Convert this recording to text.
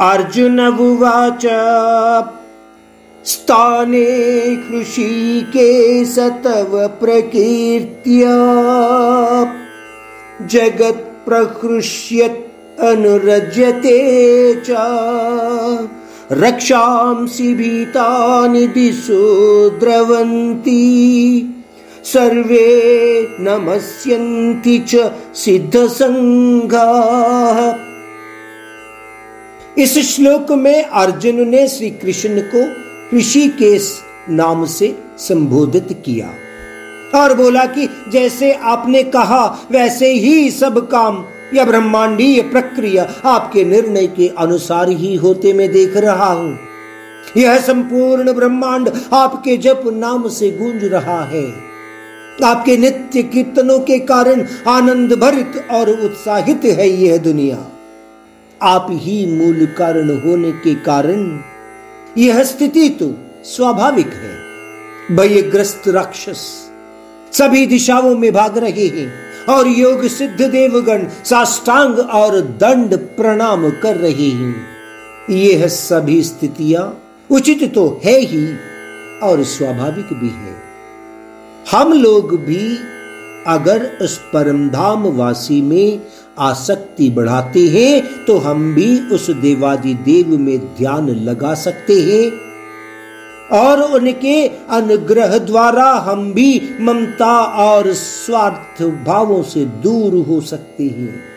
अर्जुनवुवाच स्थाने सतव प्रकीर्त्या। जगत्प्रहृष्यत् अनुरज्यते च। रक्षांसि भीतानि दिशो द्रवन्ति। सर्वे नमस्यन्ति च सिद्धसङ्घाः। इस श्लोक में अर्जुन ने श्री कृष्ण को ऋषिकेश नाम से संबोधित किया और बोला कि जैसे आपने कहा, वैसे ही सब काम या ब्रह्मांडीय प्रक्रिया आपके निर्णय के अनुसार ही होते मैं देख रहा हूँ। यह संपूर्ण ब्रह्मांड आपके जप नाम से गूंज रहा है। आपके नित्य कीर्तनों के कारण आनंद भरित और उत्साहित है यह दुनिया। आप ही मूल कारण होने के कारण यह स्थिति तो स्वाभाविक है। भयग्रस्त राक्षस सभी दिशाओं में भाग रहे हैं और योग सिद्ध देवगण साष्टांग और दंड प्रणाम कर रहे हैं। यह सभी स्थितियाँ उचित तो है ही और स्वाभाविक भी है। हम लोग भी अगर उस परम धाम वासी में आसक्ति बढ़ाते हैं तो हम भी उस देवादि देव में ध्यान लगा सकते हैं। और उनके अनुग्रह द्वारा हम भी ममता और स्वार्थ भावों से दूर हो सकते हैं।